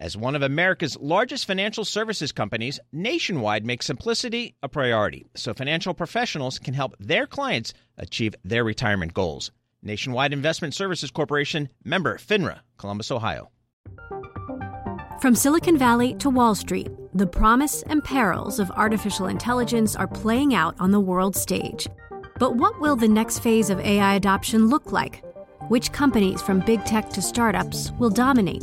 As one of America's largest financial services companies, Nationwide makes simplicity a priority so financial professionals can help their clients achieve their retirement goals. Nationwide Investment Services Corporation, member FINRA, Columbus, Ohio. From Silicon Valley to Wall Street, the promise and perils of artificial intelligence are playing out on the world stage. But what will the next phase of AI adoption look like? Which companies, from big tech to startups, will dominate?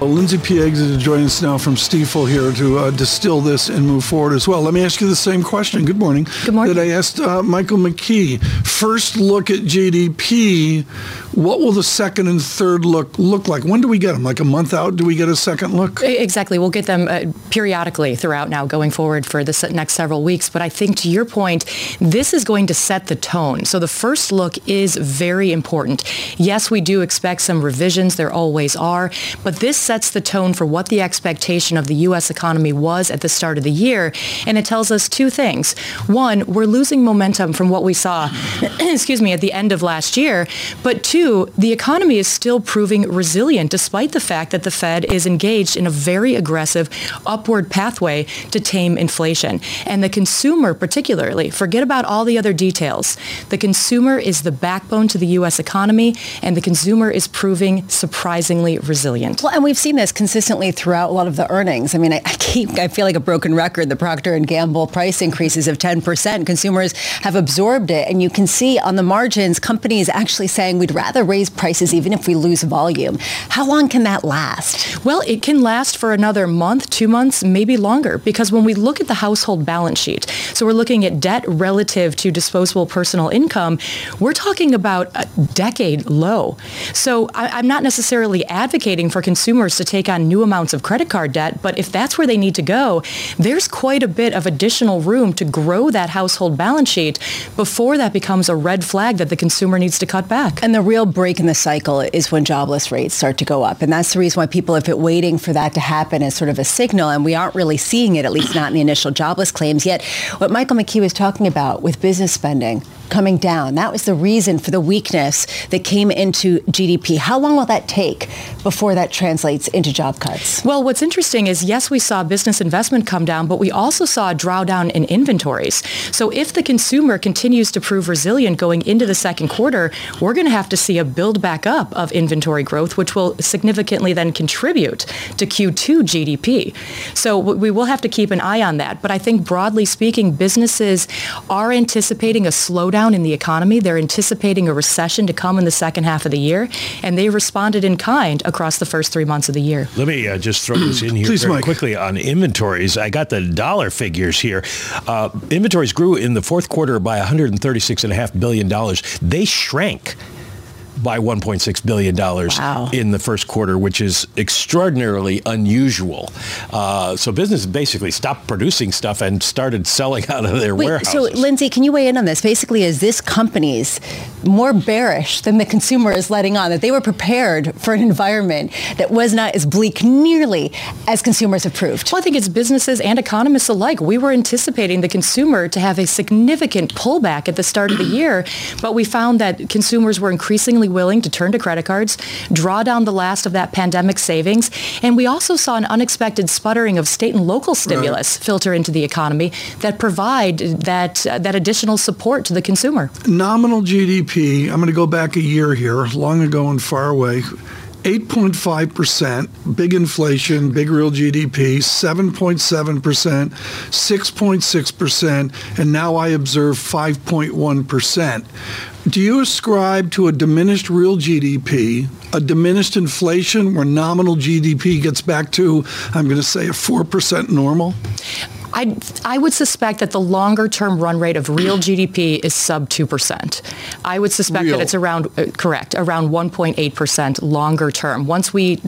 Well, Lindsey Piegza is joining us now from Stifel here to uh, distill this and move forward as well. Let me ask you the same question. Good morning. Good morning. That I asked uh, Michael McKee. First look at GDP. What will the second and third look look like? When do we get them? Like a month out? Do we get a second look? Exactly. We'll get them uh, periodically throughout now, going forward for the next several weeks. But I think to your point, this is going to set the tone. So the first look is very important. Yes, we do expect some revisions. There always are. But this sets the tone for what the expectation of the U.S. economy was at the start of the year. And it tells us two things. One, we're losing momentum from what we saw, excuse me, at the end of last year. But two, the economy is still proving resilient despite the fact that the Fed is engaged in a very aggressive upward pathway to tame inflation. And the consumer particularly, forget about all the other details. The consumer is the backbone to the U.S. economy, and the consumer is proving surprisingly resilient. Well, and we've seen this consistently throughout a lot of the earnings. I mean, I, I keep, I feel like a broken record. The Procter and Gamble price increases of 10%. Consumers have absorbed it. And you can see on the margins, companies actually saying we'd rather raise prices even if we lose volume. How long can that last? Well, it can last for another month, two months, maybe longer. Because when we look at the household balance sheet, so we're looking at debt relative to disposable personal income, we're talking about a decade low. So I, I'm not necessarily advocating for consumers to take on new amounts of credit card debt, but if that's where they need to go, there's quite a bit of additional room to grow that household balance sheet before that becomes a red flag that the consumer needs to cut back. And the real break in the cycle is when jobless rates start to go up. And that's the reason why people have been waiting for that to happen as sort of a signal. And we aren't really seeing it, at least not in the initial jobless claims yet. What Michael McKee was talking about with business spending, coming down. That was the reason for the weakness that came into GDP. How long will that take before that translates into job cuts? Well, what's interesting is yes, we saw business investment come down, but we also saw a drawdown in inventories. So if the consumer continues to prove resilient going into the second quarter, we're going to have to see a build back up of inventory growth, which will significantly then contribute to Q2 GDP. So we will have to keep an eye on that. But I think broadly speaking, businesses are anticipating a slowdown slowdown in the economy. They're anticipating a recession to come in the second half of the year, and they responded in kind across the first three months of the year. Let me uh, just throw this in here Please, very Mike. quickly on inventories. I got the dollar figures here. Uh, inventories grew in the fourth quarter by $136.5 billion. They shrank by $1.6 billion Wow. in the first quarter, which is extraordinarily unusual. Uh, so businesses basically stopped producing stuff and started selling out of their Wait, warehouses. so Lindsey, can you weigh in on this? Basically, is this companies more bearish than the consumer is letting on? That they were prepared for an environment that was not as bleak nearly as consumers have proved? Well, I think it's businesses and economists alike. We were anticipating the consumer to have a significant pullback at the start of the year, but we found that consumers were increasingly willing to turn to credit cards, draw down the last of that pandemic savings, and we also saw an unexpected sputtering of state and local stimulus filter into the economy that provide that uh, that additional support to the consumer. Nominal GDP, I'm going to go back a year here, long ago and far away. 8.5%, big inflation, big real GDP, 7.7%, 6.6%, and now I observe 5.1%. Do you ascribe to a diminished real GDP, a diminished inflation where nominal GDP gets back to, I'm going to say, a 4% normal? I, I would suspect that the longer term run rate of real GDP is sub 2%. I would suspect real. that it's around, uh, correct, around 1.8% longer term. Once we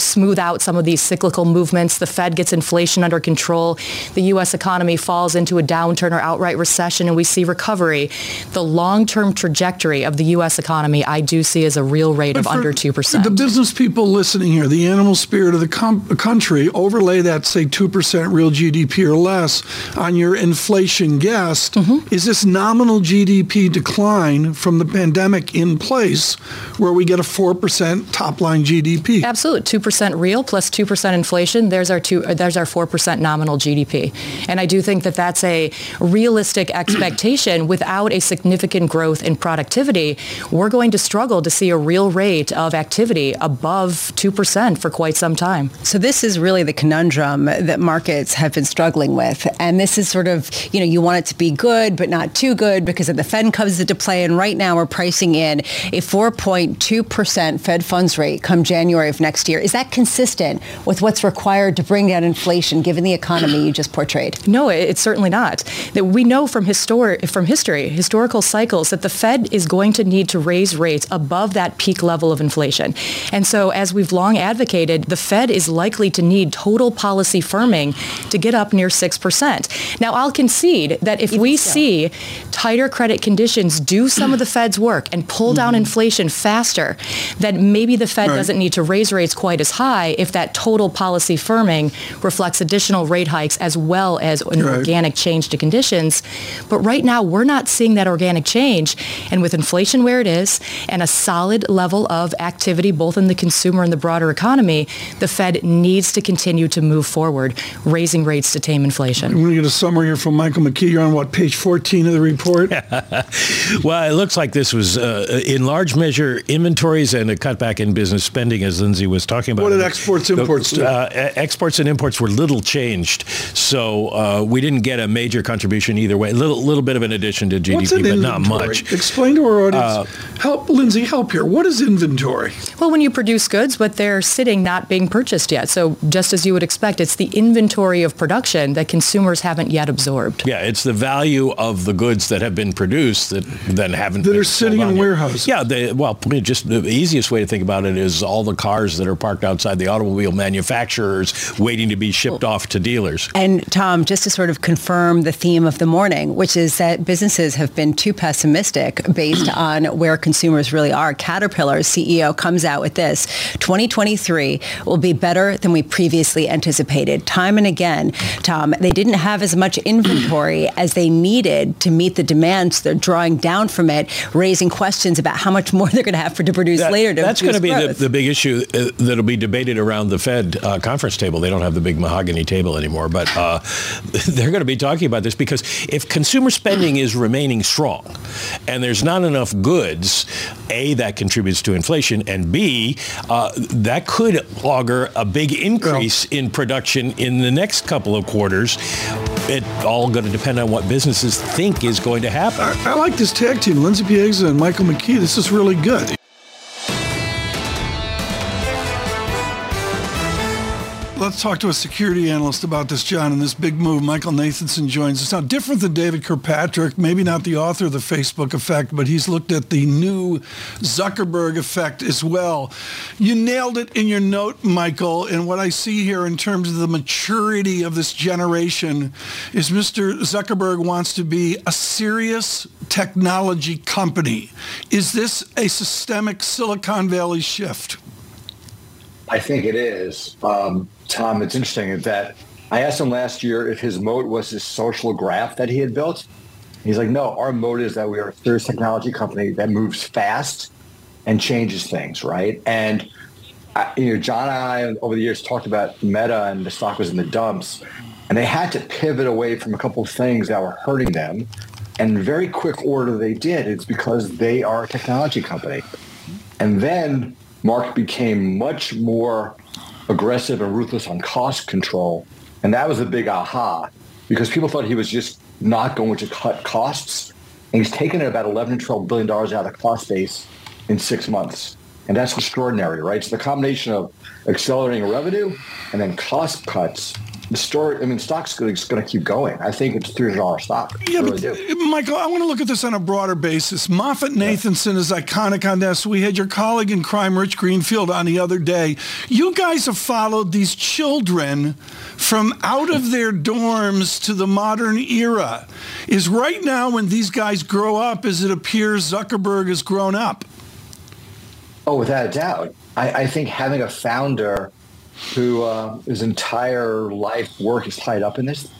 smooth out some of these cyclical movements. The Fed gets inflation under control. The U.S. economy falls into a downturn or outright recession, and we see recovery. The long-term trajectory of the U.S. economy, I do see as a real rate but of under 2%. The business people listening here, the animal spirit of the com- country, overlay that, say, 2% real GDP or less on your inflation guess. Mm-hmm. Is this nominal GDP decline from the pandemic in place where we get a 4% top-line GDP? Absolutely. 2% real plus 2% inflation, there's our, two, there's our 4% nominal GDP. And I do think that that's a realistic expectation without a significant growth in productivity. We're going to struggle to see a real rate of activity above 2% for quite some time. So this is really the conundrum that markets have been struggling with. And this is sort of, you know, you want it to be good, but not too good because of the Fed comes into play. And right now we're pricing in a 4.2% Fed funds rate come January of next year. Is that consistent with what's required to bring down inflation given the economy you just portrayed? No, it's certainly not. That we know from, histori- from history, historical cycles, that the Fed is going to need to raise rates above that peak level of inflation. And so as we've long advocated, the Fed is likely to need total policy firming to get up near 6%. Now, I'll concede that if Even we so. see tighter credit conditions do some of the Fed's work and pull down mm-hmm. inflation faster, that maybe the Fed right. doesn't need to raise rates quite as high if that total policy firming reflects additional rate hikes as well as an right. organic change to conditions. But right now, we're not seeing that organic change. And with inflation where it is and a solid level of activity both in the consumer and the broader economy, the Fed needs to continue to move forward, raising rates to tame inflation. I'm going to get a summary here from Michael McKee. You're on what, page 14 of the report? well, it looks like this was uh, in large measure inventories and a cutback in business spending, as Lindsey was talking about. What did exports imports do? Uh, exports and imports were little changed, so uh, we didn't get a major contribution either way. A little little bit of an addition to GDP, but inventory? not much. Explain to our audience. Uh, help, Lindsey, help here. What is inventory? Well, when you produce goods, but they're sitting not being purchased yet. So just as you would expect, it's the inventory of production that consumers haven't yet absorbed. Yeah, it's the value of the goods that have been produced that then haven't that are sitting in warehouses. Yeah, they, well, just the easiest way to think about it is all the cars that are parked outside the automobile manufacturers waiting to be shipped off to dealers. And Tom, just to sort of confirm the theme of the morning, which is that businesses have been too pessimistic based on where consumers really are. Caterpillar's CEO comes out with this. 2023 will be better than we previously anticipated. Time and again, Tom, they didn't have as much inventory as they needed to meet the demands. They're drawing down from it, raising questions about how much more they're going to have to produce that, later. To that's going to be the, the, big issue uh, that'll be debated around the Fed uh, conference table. They don't have the big mahogany table anymore, but uh, they're going to be talking about this because if consumer spending is remaining strong and there's not enough goods, A, that contributes to inflation, and B, uh, that could augur a big increase in production in the next couple of quarters. It all going to depend on what businesses think is going to happen. I, I like this tag team, Lindsey Piegza and Michael McKee. This is really good. Let's talk to a security analyst about this, John, and this big move. Michael Nathanson joins us. Now, different than David Kirkpatrick, maybe not the author of the Facebook effect, but he's looked at the new Zuckerberg effect as well. You nailed it in your note, Michael, and what I see here in terms of the maturity of this generation is Mr. Zuckerberg wants to be a serious technology company. Is this a systemic Silicon Valley shift? I think it is. Um, Tom, it's interesting that I asked him last year if his moat was his social graph that he had built. He's like, no, our moat is that we are a serious technology company that moves fast and changes things, right? And I, you know, John and I over the years talked about Meta and the stock was in the dumps, and they had to pivot away from a couple of things that were hurting them. And very quick order they did. It's because they are a technology company. And then Mark became much more aggressive and ruthless on cost control. And that was a big aha because people thought he was just not going to cut costs. And he's taken about 11 12 billion dollars out of the cost base in six months. And that's extraordinary, right? So the combination of accelerating revenue and then cost cuts the story, I mean, stock's going to keep going. I think it's $300 stock. Yeah, really but. Michael, I want to look at this on a broader basis. MoffettNathanson yeah. is iconic on this. We had your colleague in crime, Rich Greenfield, on the other day. You guys have followed these children from out of their dorms to the modern era. Is right now when these guys grow up, as it appears Zuckerberg has grown up? Oh, without a doubt. I, I think having a founder who uh, his entire life work is tied up in this.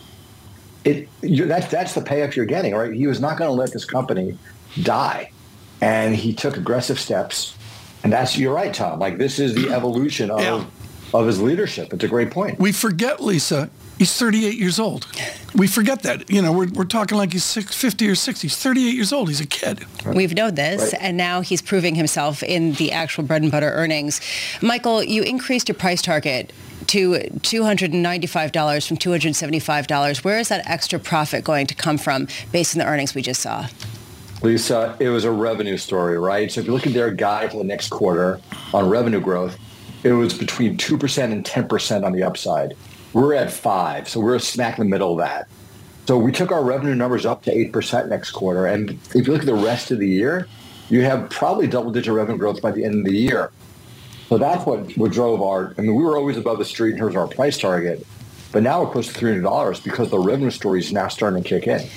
It that's that's the payoff you're getting, right? He was not going to let this company die, and he took aggressive steps. And that's you're right, Tom. Like this is the evolution of yeah. of his leadership. It's a great point. We forget, Lisa, He's 38 years old. We forget that. You know, we're, we're talking like he's six, 50 or 60. He's 38 years old. He's a kid. We've known this, right. and now he's proving himself in the actual bread and butter earnings. Michael, you increased your price target to $295 from $275. Where is that extra profit going to come from based on the earnings we just saw? Lisa, it was a revenue story, right? So if you look at their guide for the next quarter on revenue growth, it was between 2% and 10% on the upside. We're at five, so we're smack in the middle of that. So we took our revenue numbers up to 8% next quarter. And if you look at the rest of the year, you have probably double-digit revenue growth by the end of the year. So that's what, what drove our, I mean, we were always above the street in terms of our price target, but now we're close to $300 because the revenue story is now starting to kick in.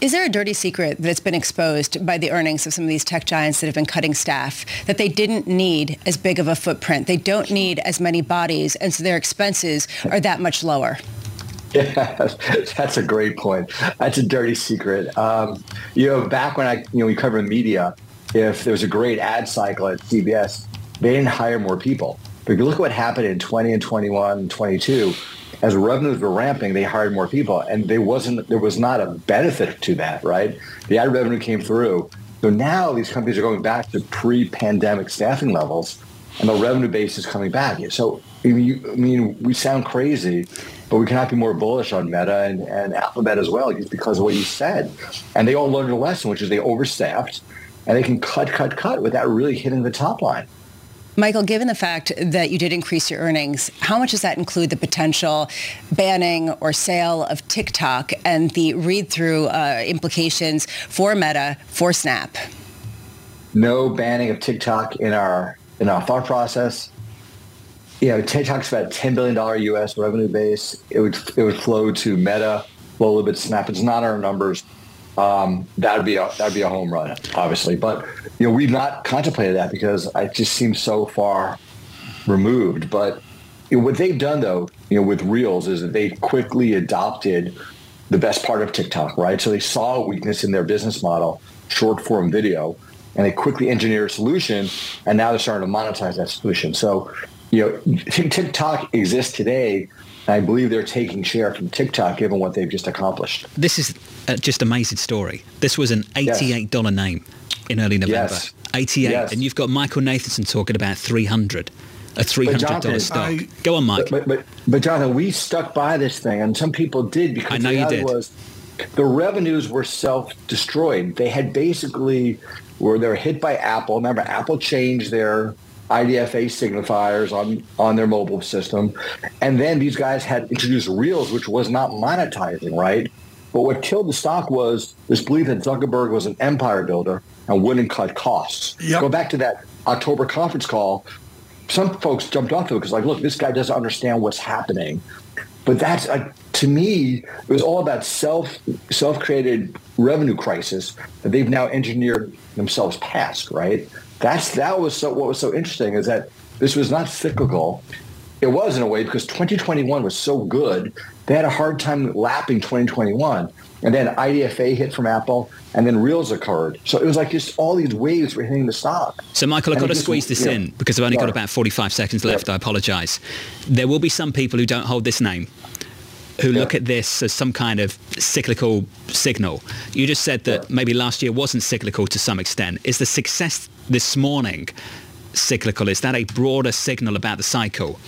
Is there a dirty secret that's been exposed by the earnings of some of these tech giants that have been cutting staff that they didn't need as big of a footprint? They don't need as many bodies, and so their expenses are that much lower. Yeah, that's a great point. That's a dirty secret. Um, you know, back when I, you know, we covered media, if there was a great ad cycle at CBS, they didn't hire more people. But if you look at what happened in 20 and 21 and 22, as revenues were ramping, they hired more people, and there wasn't there was not a benefit to that, right? The ad revenue came through. So now these companies are going back to pre-pandemic staffing levels, and the revenue base is coming back. So I mean, we sound crazy, but we cannot be more bullish on Meta and, and Alphabet as well, just because of what you said. And they all learned a lesson, which is they overstaffed, and they can cut, cut, cut without really hitting the top line. Michael, given the fact that you did increase your earnings, how much does that include the potential banning or sale of TikTok and the read-through uh, implications for Meta, for Snap? No banning of TikTok in our in our thought process. You know, TikTok's about $10 billion U.S. revenue base. It would it would flow to Meta, flow a little bit Snap. It's not our numbers um, that'd be a that'd be a home run, obviously. But you know, we've not contemplated that because it just seems so far removed. But you know, what they've done, though, you know, with Reels, is that they quickly adopted the best part of TikTok, right? So they saw a weakness in their business model, short form video, and they quickly engineered a solution, and now they're starting to monetize that solution. So, you know, TikTok exists today I believe they're taking share from TikTok given what they've just accomplished. This is uh, just amazing story. This was an $88 yes. name in early November. Yes. 88 yes. and you've got Michael Nathanson talking about 300 a $300 stock. I, Go on, Mike. But, but, but, Jonathan, we stuck by this thing, and some people did because I know you did. was the revenues were self-destroyed. They had basically were they were hit by Apple. Remember, Apple changed their IDFA signifiers on, on their mobile system. And then these guys had introduced Reels, which was not monetizing, right? But what killed the stock was this belief that Zuckerberg was an empire builder and wouldn't cut costs. Yep. Go back to that October conference call. Some folks jumped off of it because, like, look, this guy doesn't understand what's happening. But that's to me, it was all about self self created revenue crisis that they've now engineered themselves past, right? That's that was so what was so interesting is that this was not cyclical. It was in a way because 2021 was so good. They had a hard time lapping 2021. And then IDFA hit from Apple, and then Reels occurred. So it was like just all these waves were hitting the stock. So, Michael, I've got to squeeze this in because I've only got about 45 seconds left. I apologize. There will be some people who don't hold this name who yeah. look at this as some kind of cyclical signal. You just said that yeah. maybe last year wasn't cyclical to some extent. Is the success this morning cyclical? Is that a broader signal about the cycle?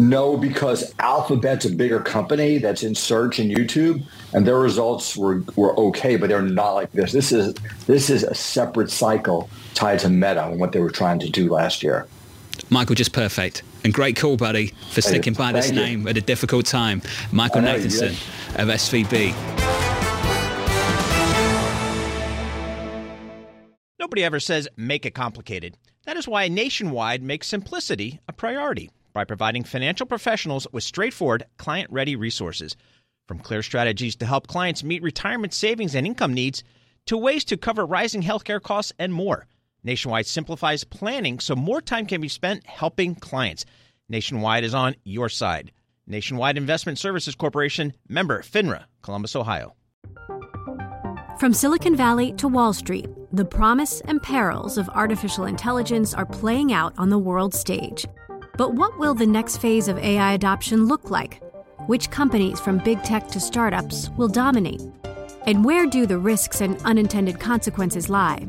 No, because Alphabet's a bigger company that's in search and YouTube, and their results were, were okay, but they're not like this. This is this is a separate cycle tied to Meta and what they were trying to do last year. Michael, just perfect. And great call, buddy, for sticking by this name at a difficult time. Michael know, Nathanson yeah. of SVB. Nobody ever says make it complicated. That is why Nationwide makes simplicity a priority by providing financial professionals with straightforward, client ready resources. From clear strategies to help clients meet retirement savings and income needs, to ways to cover rising healthcare costs and more. Nationwide simplifies planning so more time can be spent helping clients. Nationwide is on your side. Nationwide Investment Services Corporation, member FINRA, Columbus, Ohio. From Silicon Valley to Wall Street, the promise and perils of artificial intelligence are playing out on the world stage. But what will the next phase of AI adoption look like? Which companies, from big tech to startups, will dominate? And where do the risks and unintended consequences lie?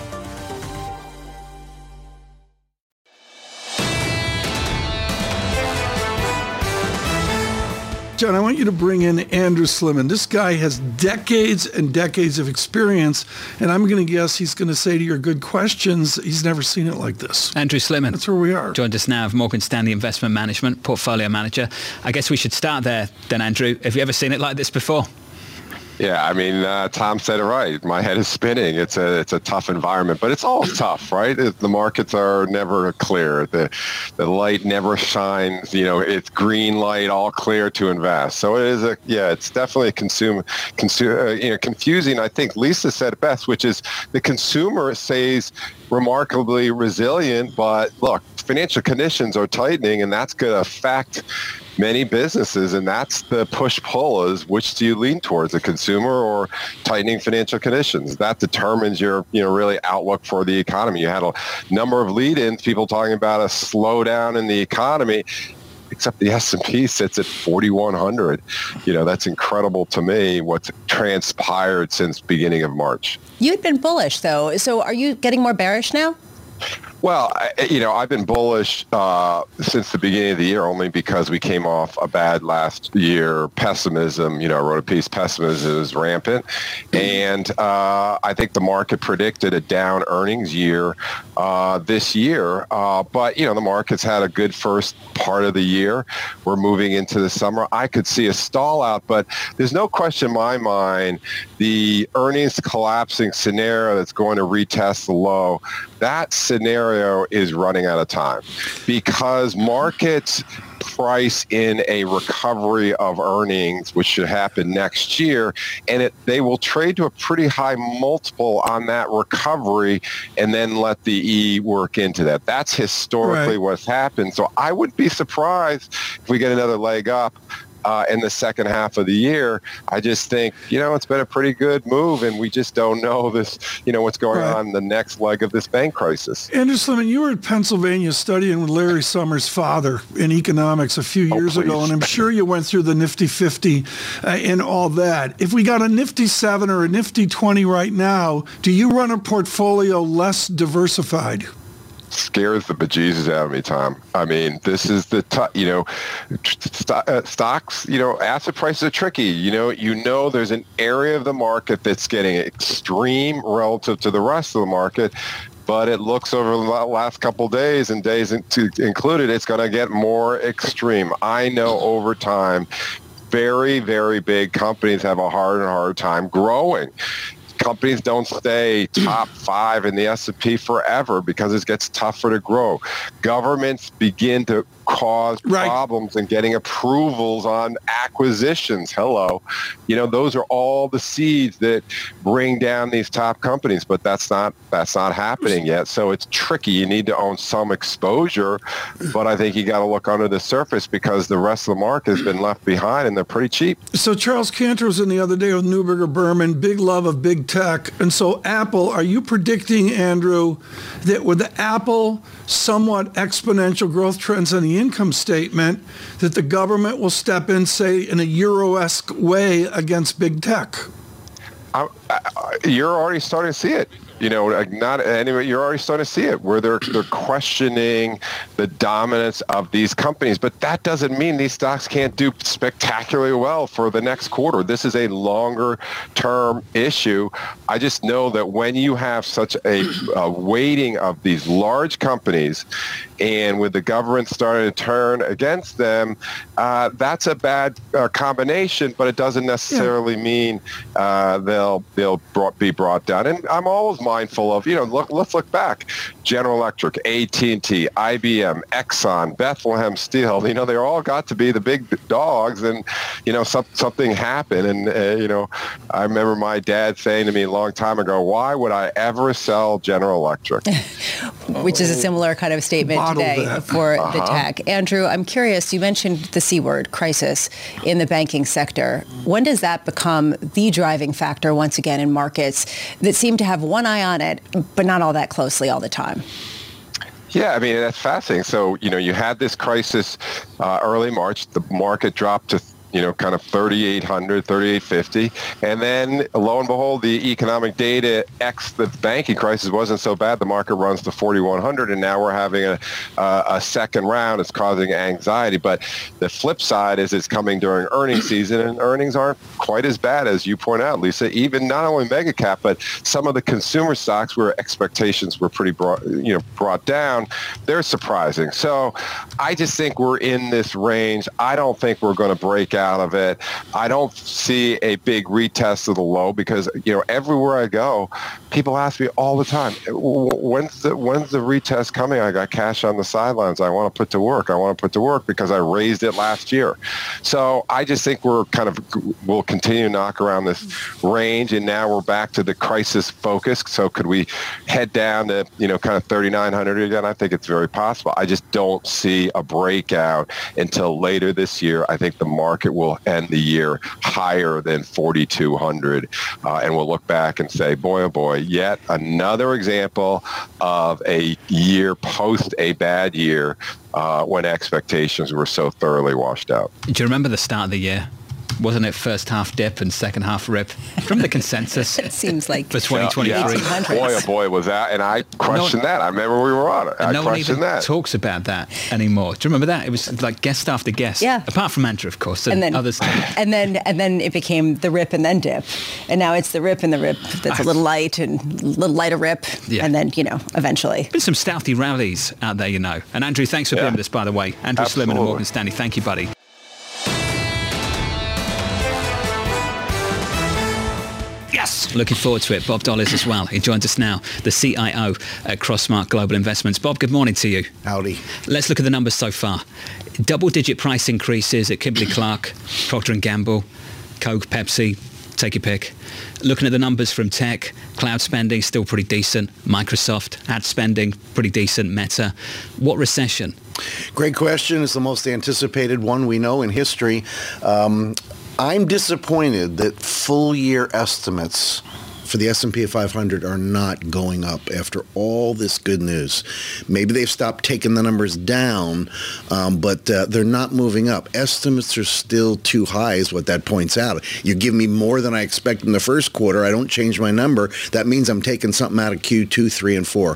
John, I want you to bring in Andrew Slimmon. This guy has decades and decades of experience, and I'm going to guess he's going to say to your good questions, he's never seen it like this. Andrew Slimmon. That's where we are. Joined us now of Morgan Stanley Investment Management, portfolio manager. I guess we should start there then, Andrew. Have you ever seen it like this before? Yeah, I mean, uh, Tom said it right. My head is spinning. It's a it's a tough environment, but it's all tough, right? The markets are never clear. The the light never shines. You know, it's green light, all clear to invest. So it is a yeah, it's definitely consume, consume uh, you know, confusing. I think Lisa said it best, which is the consumer says remarkably resilient, but look, financial conditions are tightening, and that's going to affect many businesses, and that's the push-pull is which do you lean towards, the consumer or tightening financial conditions? That determines your, you know, really outlook for the economy. You had a number of lead-ins, people talking about a slowdown in the economy except the S&P sits at 4100. You know, that's incredible to me what's transpired since beginning of March. You'd been bullish though. So are you getting more bearish now? Well, you know, I've been bullish uh, since the beginning of the year only because we came off a bad last year. Pessimism, you know, I wrote a piece, pessimism is rampant. And uh, I think the market predicted a down earnings year uh, this year. Uh, but, you know, the market's had a good first part of the year. We're moving into the summer. I could see a stall out, but there's no question in my mind the earnings collapsing scenario that's going to retest the low, that scenario is running out of time because markets price in a recovery of earnings, which should happen next year, and it, they will trade to a pretty high multiple on that recovery and then let the E work into that. That's historically right. what's happened. So I wouldn't be surprised if we get another leg up uh, in the second half of the year. I just think, you know, it's been a pretty good move, and we just don't know this, you know, what's going right. on the next leg of this bank crisis. Andrew Slimmon, you were at Pennsylvania studying with Larry Summers' father in economics a few oh, years oh, ago, and I'm sure you went through the Nifty 50 uh, and all that. If we got a Nifty 7 or a Nifty 20 right now, do you run a portfolio less diversified? Scares the bejesus out of me, Tom. I mean, this is the t- you know, st- uh, stocks. You know, asset prices are tricky. You know, you know, there's an area of the market that's getting extreme relative to the rest of the market. But it looks over the last couple days and days included, it's going to get more extreme. I know over time, very, very big companies have a hard and hard time growing companies don't stay top five in the S&P forever because it gets tougher to grow. Governments begin to cause right. problems in getting approvals on acquisitions. Hello. You know, those are all the seeds that bring down these top companies, but that's not that's not happening yet. So it's tricky. You need to own some exposure, but I think you got to look under the surface because the rest of the market has been left behind and they're pretty cheap. So Charles Kantor was in the other day with Neuberger Berman, big love of big tech. And so Apple, are you predicting, Andrew, that with the Apple somewhat exponential growth trends on the income statement, that the government will step in, say, in a Euro-esque way against big tech? I, I, you're already starting to see it you know, not anyway. You're already starting to see it where they're they're questioning the dominance of these companies, but that doesn't mean these stocks can't do spectacularly well for the next quarter. This is a longer term issue. I just know that when you have such a, a weighting of these large companies, and with the government starting to turn against them, uh, that's a bad uh, combination. But it doesn't necessarily yeah. mean uh, they'll they'll brought, be brought down. And I'm always mindful of, you know, look, let's look back. General Electric, AT&T, IBM, Exxon, Bethlehem Steel, you know, they all got to be the big dogs and, you know, some, something happened. And, uh, you know, I remember my dad saying to me a long time ago, why would I ever sell General Electric? Which is a similar kind of statement today that. for uh-huh. the tech. Andrew, I'm curious, you mentioned the C word, crisis, in the banking sector. When does that become the driving factor once again in markets that seem to have one eye on it, but not all that closely all the time. Yeah, I mean that's fascinating. So you know, you had this crisis uh, early March. The market dropped to you know, kind of 3,800, 3,850. And then lo and behold, the economic data X the banking crisis wasn't so bad. The market runs to 4,100 and now we're having a, a second round. It's causing anxiety. But the flip side is it's coming during earnings season and earnings aren't quite as bad as you point out, Lisa. Even not only mega cap, but some of the consumer stocks where expectations were pretty brought, you know, brought down, they're surprising. So I just think we're in this range. I don't think we're going to break out out of it. I don't see a big retest of the low because you know everywhere I go, people ask me all the time, when's the when's the retest coming? I got cash on the sidelines. I want to put to work. I want to put to work because I raised it last year. So I just think we're kind of we'll continue to knock around this range, and now we're back to the crisis focus. So could we head down to you know kind of 3,900 again? I think it's very possible. I just don't see a breakout until later this year. I think the market market will end the year higher than 4,200. Uh, and we'll look back and say, boy, oh boy, yet another example of a year post a bad year uh, when expectations were so thoroughly washed out. Do you remember the start of the year? Wasn't it first half dip and second half rip? From the consensus? it seems like for 2023. Yeah, Boy, oh boy, was that! And I questioned no that. I remember we were on it. I no one even that. talks about that anymore. Do you remember that? It was like guest after guest. Yeah. Apart from Andrew, of course, and, and then others. And then and then it became the rip and then dip, and now it's the rip and the rip that's a little light and a little lighter rip, yeah. and then you know eventually. Been some stealthy rallies out there, you know. And Andrew, thanks for yeah. being with us, by the way. Andrew Absolutely. Slimmon of Morgan Stanley. Thank you, buddy. Yes, looking forward to it. Bob Dollars as well. He joins us now, the CIO at Crossmark Global Investments. Bob, good morning to you. Howdy. Let's look at the numbers so far. Double-digit price increases at Kimberly-Clark, Procter & Gamble, Coke, Pepsi, take your pick. Looking at the numbers from tech, cloud spending still pretty decent. Microsoft, ad spending pretty decent. Meta. What recession? Great question. It's the most anticipated one we know in history. Um, I'm disappointed that full year estimates for the S&P 500 are not going up after all this good news. Maybe they've stopped taking the numbers down, um, but uh, they're not moving up. Estimates are still too high, is what that points out. You give me more than I expect in the first quarter, I don't change my number. That means I'm taking something out of Q2, 3, and 4.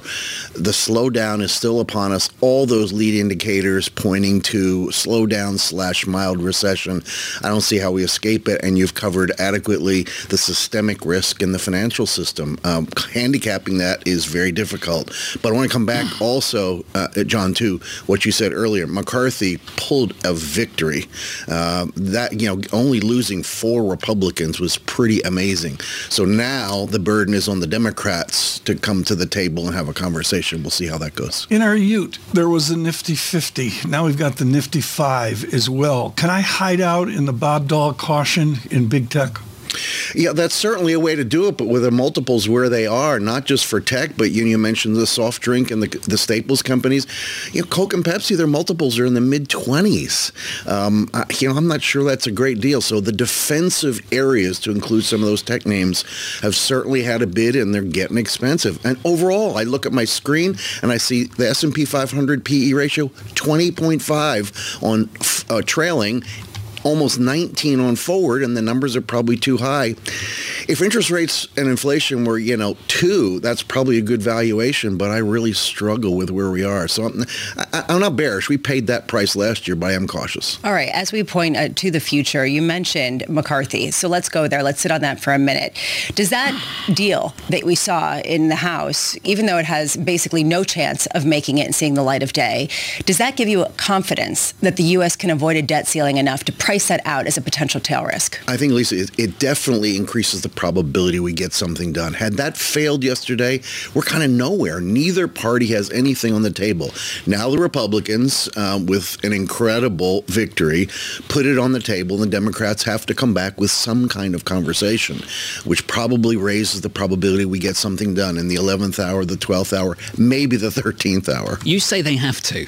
The slowdown is still upon us. All those lead indicators pointing to slowdown slash mild recession. I don't see how we escape it, and you've covered adequately the systemic risk in the financial financial system. Um, handicapping that is very difficult. But I want to come back also, uh, John, to what you said earlier. McCarthy pulled a victory. Uh, that you know, only losing four Republicans was pretty amazing. So now the burden is on the Democrats to come to the table and have a conversation. We'll see how that goes. In our Ute, there was the Nifty 50. Now we've got the Nifty 5 as well. Can I hide out in the Bob Doll caution in big tech? Yeah, that's certainly a way to do it, but with the multiples where they are, not just for tech, but you, you mentioned the soft drink and the, the staples companies. You know, Coke and Pepsi, their multiples are in the mid 20s. Um, you know, I'm not sure that's a great deal. So the defensive areas, to include some of those tech names, have certainly had a bid, and they're getting expensive. And overall, I look at my screen and I see the S&P 500 PE ratio 20.5 on uh, trailing almost 19 on forward, and the numbers are probably too high. If interest rates and inflation were, you know, two, that's probably a good valuation, but I really struggle with where we are. So I'm, I, am not bearish. We paid that price last year, but I am cautious. All right. As we point uh, to the future, you mentioned McCarthy. So let's go there. Let's sit on that for a minute. Does that deal that we saw in the House, even though it has basically no chance of making it and seeing the light of day, does that give you confidence that the U.S. can avoid a debt ceiling enough to price price that out as a potential tail risk? I think, Lisa, it, it definitely increases the probability we get something done. Had that failed yesterday, we're kind of nowhere. Neither party has anything on the table. Now the Republicans, um, with an incredible victory, put it on the table. and The Democrats have to come back with some kind of conversation, which probably raises the probability we get something done in the 11th hour, the 12th hour, maybe the 13th hour. You say they have to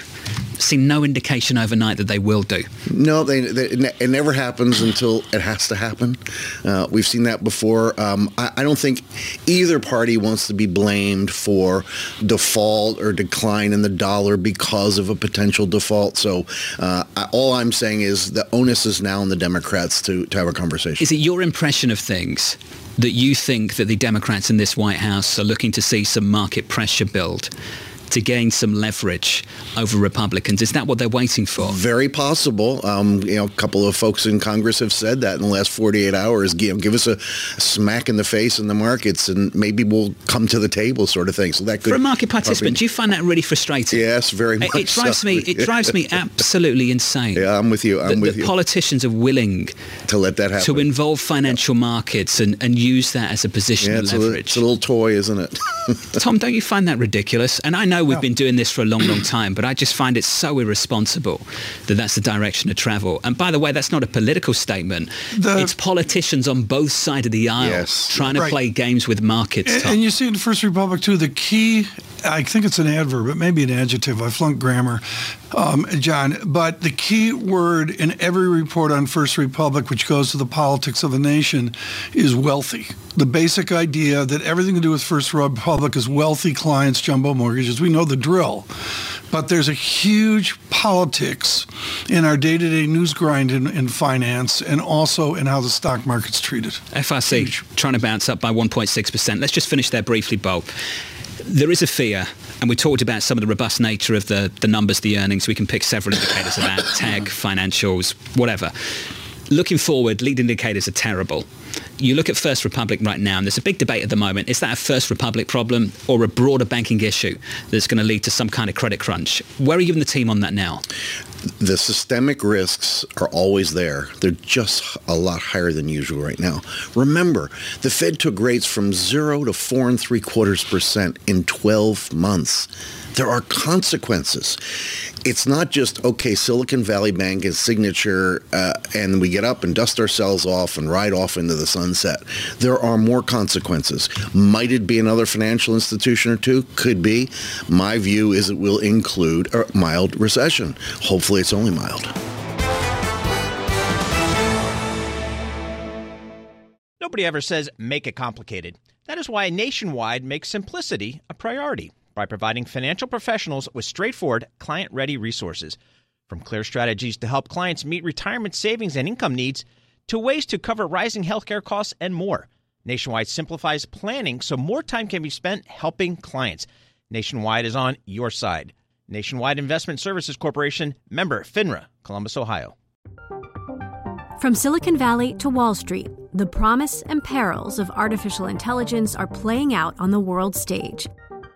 seen no indication overnight that they will do. No, they, they, it never happens until it has to happen. Uh, we've seen that before. Um, I, I, don't think either party wants to be blamed for default or decline in the dollar because of a potential default. So uh, all I'm saying is the onus is now on the Democrats to, to have a conversation. Is it your impression of things that you think that the Democrats in this White House are looking to see some market pressure build? To gain some leverage over Republicans. Is that what they're waiting for? Very possible. Um, you know, a couple of folks in Congress have said that in the last 48 hours. Give, give us a smack in the face in the markets, and maybe we'll come to the table, sort of thing. So that could for a market participant, probably, do you find that really frustrating? Yes, very much. It, it drives so. me. It drives me absolutely insane. Yeah, I'm with you. I'm with the you. Politicians are willing to let that happen. To involve financial yep. markets and, and use that as a position yeah, of it's leverage. A, it's a little toy, isn't it? Tom, don't you find that ridiculous? And I know we've no. been doing this for a long, long time, but I just find it so irresponsible that that's the direction of travel. And by the way, that's not a political statement. The, it's politicians on both sides of the aisle yes, trying to right. play games with markets. And, and, you see in the First Republic too, the key, I think it's an adverb, it may be an adjective. I flunked grammar, um, John. But the key word in every report on First Republic, which goes to the politics of a nation, is wealthy the basic idea that everything to do with First Republic is wealthy clients, jumbo mortgages. We know the drill. But there's a huge politics in our day-to-day news grind in, in finance and also in how the stock market's treated. FRC huge. trying to bounce up by 1.6%. Let's just finish there briefly, Bob. There is a fear and we talked about some of the robust nature of the, the numbers, the earnings. We can pick several indicators of that, tech, financials, whatever. Looking forward, lead indicators are terrible you look at First Republic right now, and there's a big debate at the moment. Is that a First Republic problem or a broader banking issue that's going to lead to some kind of credit crunch? Where are you and the team on that now? The systemic risks are always there. They're just a lot higher than usual right now. Remember, the Fed took rates from zero to four and three quarters percent in 12 months. There are consequences. It's not just okay silicon valley bank is signature uh, and we get up and dust ourselves off and ride off into the sunset. There are more consequences. Might it be another financial institution or two? Could be. My view is it will include a mild recession. Hopefully it's only mild. Nobody ever says make it complicated. That is why nationwide makes simplicity a priority by providing financial professionals with straightforward, client ready resources. From clear strategies to help clients meet retirement savings and income needs, to ways to cover rising healthcare costs and more. Nationwide simplifies planning so more time can be spent helping clients. Nationwide is on your side. Nationwide Investment Services Corporation, member FINRA, Columbus, Ohio. From Silicon Valley to Wall Street the promise and perils of artificial intelligence are playing out on the world stage.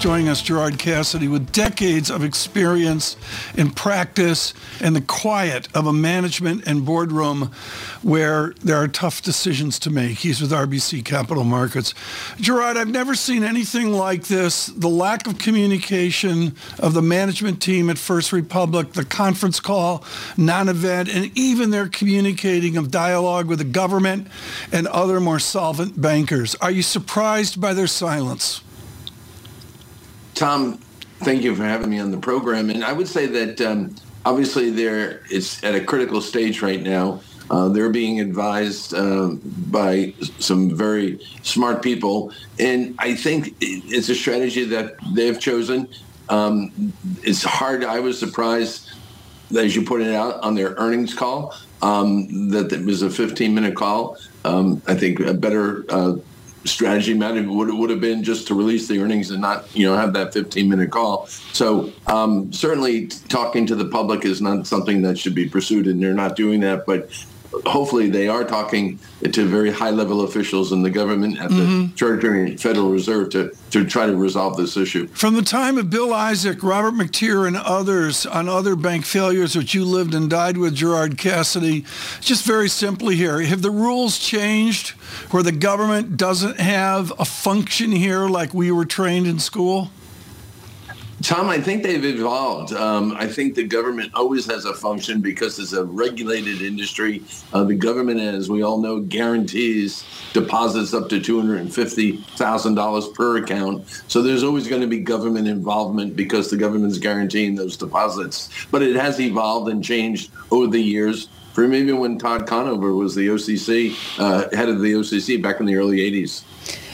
Joining us, Gerard Cassidy, with decades of experience in practice and the quiet of a management and boardroom where there are tough decisions to make. He's with RBC Capital Markets. Gerard, I've never seen anything like this. The lack of communication of the management team at First Republic, the conference call, non-event, and even their communicating of dialogue with the government and other more solvent bankers. Are you surprised by their silence? Tom, thank you for having me on the program. And I would say that um, obviously there it's at a critical stage right now. Uh, they're being advised uh, by some very smart people, and I think it's a strategy that they've chosen. Um, it's hard. I was surprised, as you it out on their earnings call, um, that it was a 15-minute call. Um, I think a better uh, strategy matter would would have been just to release the earnings and not you know have that 15 minute call. So um, certainly talking to the public is not something that should be pursued, and they're not doing that. But hopefully they are talking to very high level officials in the government at mm-hmm. the Treasury and Federal Reserve to, to try to resolve this issue. From the time of Bill Isaac, Robert McTeer, and others on other bank failures which you lived and died with, Gerard Cassidy, just very simply here, have the rules changed where the government doesn't have a function here like we were trained in school? Tom, I think they've evolved. Um, I think the government always has a function because it's a regulated industry. Uh, the government, as we all know, guarantees deposits up to $250,000 per account. So there's always going to be government involvement because the government's guaranteeing those deposits. But it has evolved and changed over the years from even when Todd Conover was the OCC, uh, head of the OCC back in the early 80s.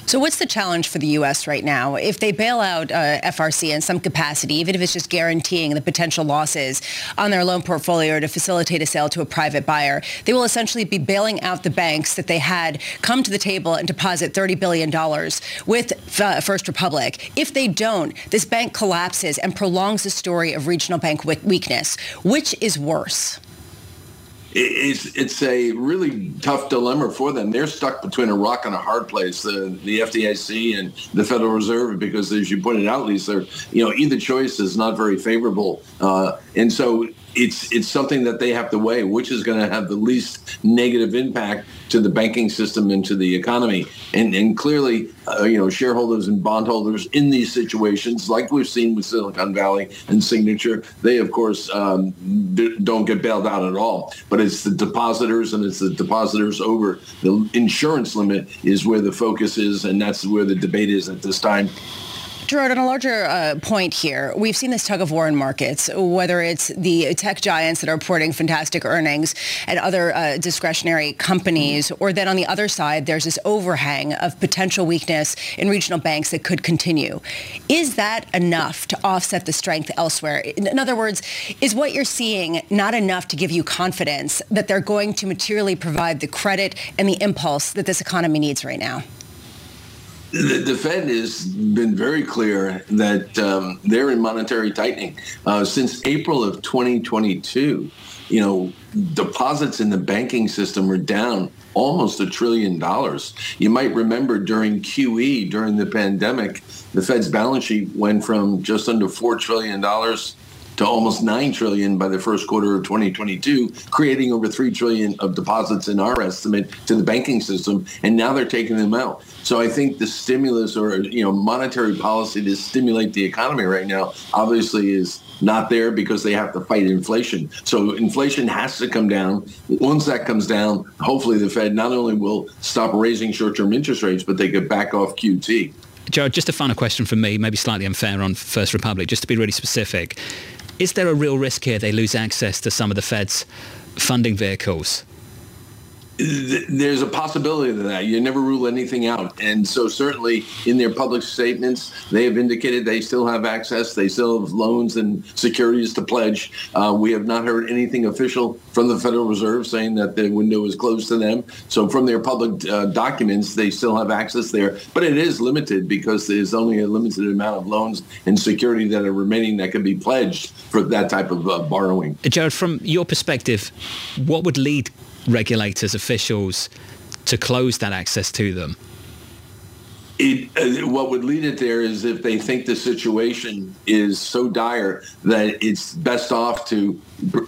So what's the challenge for the U.S. right now? If they bail out uh, FRC in some capacity, even if it's just guaranteeing the potential losses on their loan portfolio to facilitate a sale to a private buyer, they will essentially be bailing out the banks that they had come to the table and deposit $30 billion with uh, First Republic. If they don't, this bank collapses and prolongs the story of regional bank weakness. Which is worse? It's it's a really tough dilemma for them. They're stuck between a rock and a hard place. The the FDIC and the Federal Reserve, because as you pointed out, Lisa, you know either choice is not very favorable, uh, and so it's it's something that they have to weigh, which is going to have the least negative impact to the banking system and to the economy. And and clearly, uh, you know, shareholders and bondholders in these situations, like we've seen with Silicon Valley and Signature, they of course um, don't get bailed out at all. But it's the depositors and it's the depositors over the insurance limit is where the focus is, and that's where the debate is at this time. Gerard, on a larger uh, point here, we've seen this tug of war in markets, whether it's the tech giants that are reporting fantastic earnings and other uh, discretionary companies, or then on the other side, there's this overhang of potential weakness in regional banks that could continue. Is that enough to offset the strength elsewhere? In other words, is what you're seeing not enough to give you confidence that they're going to materially provide the credit and the impulse that this economy needs right now? The, the, Fed has been very clear that um, they're in monetary tightening. Uh, since April of 2022, you know, deposits in the banking system are down almost a trillion dollars. You might remember during QE, during the pandemic, the Fed's balance sheet went from just under $4 trillion to almost 9 trillion by the first quarter of 2022, creating over 3 trillion of deposits in our estimate to the banking system. And now they're taking them out. So I think the stimulus or, you know, monetary policy to stimulate the economy right now obviously is not there because they have to fight inflation. So inflation has to come down. Once that comes down, hopefully the Fed not only will stop raising short-term interest rates, but they could back off QT. Jared, just a final question from me, maybe slightly unfair on First Republic, just to be really specific. Is there a real risk here they lose access to some of the Fed's funding vehicles? There's a possibility of that. You never rule anything out. And so certainly in their public statements, they have indicated they still have access. They still have loans and securities to pledge. Uh, we have not heard anything official from the Federal Reserve saying that the window is closed to them. So from their public uh, documents, they still have access there. But it is limited because there's only a limited amount of loans and security that are remaining that can be pledged for that type of uh, borrowing. Jared, from your perspective, what would lead regulators, officials to close that access to them? It, uh, what would lead it there is if they think the situation is so dire that it's best off to,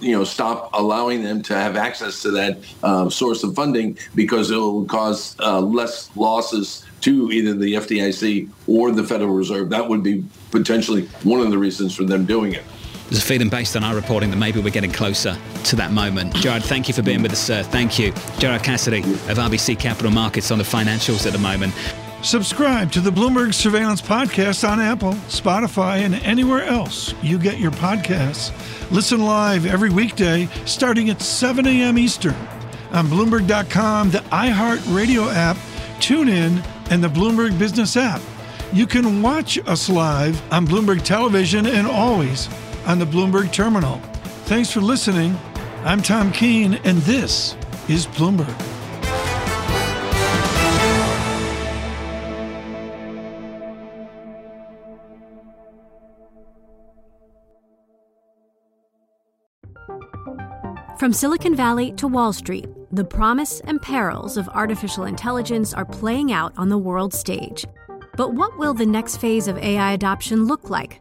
you know, stop allowing them to have access to that uh, source of funding because it will cause uh, less losses to either the FDIC or the Federal Reserve. That would be potentially one of the reasons for them doing it. There's a feeling based on our reporting that maybe we're getting closer to that moment. Jared, thank you for being with us, sir. Thank you. Gerard Cassidy of RBC Capital Markets on the financials at the moment. Subscribe to the Bloomberg Surveillance Podcast on Apple, Spotify, and anywhere else you get your podcasts. Listen live every weekday starting at 7 a.m. Eastern on Bloomberg.com, the iHeartRadio app, TuneIn, and the Bloomberg Business app. You can watch us live on Bloomberg Television and always on the Bloomberg Terminal. Thanks for listening. I'm Tom Keene, and this is Bloomberg. From Silicon Valley to Wall Street, the promise and perils of artificial intelligence are playing out on the world stage. But what will the next phase of AI adoption look like?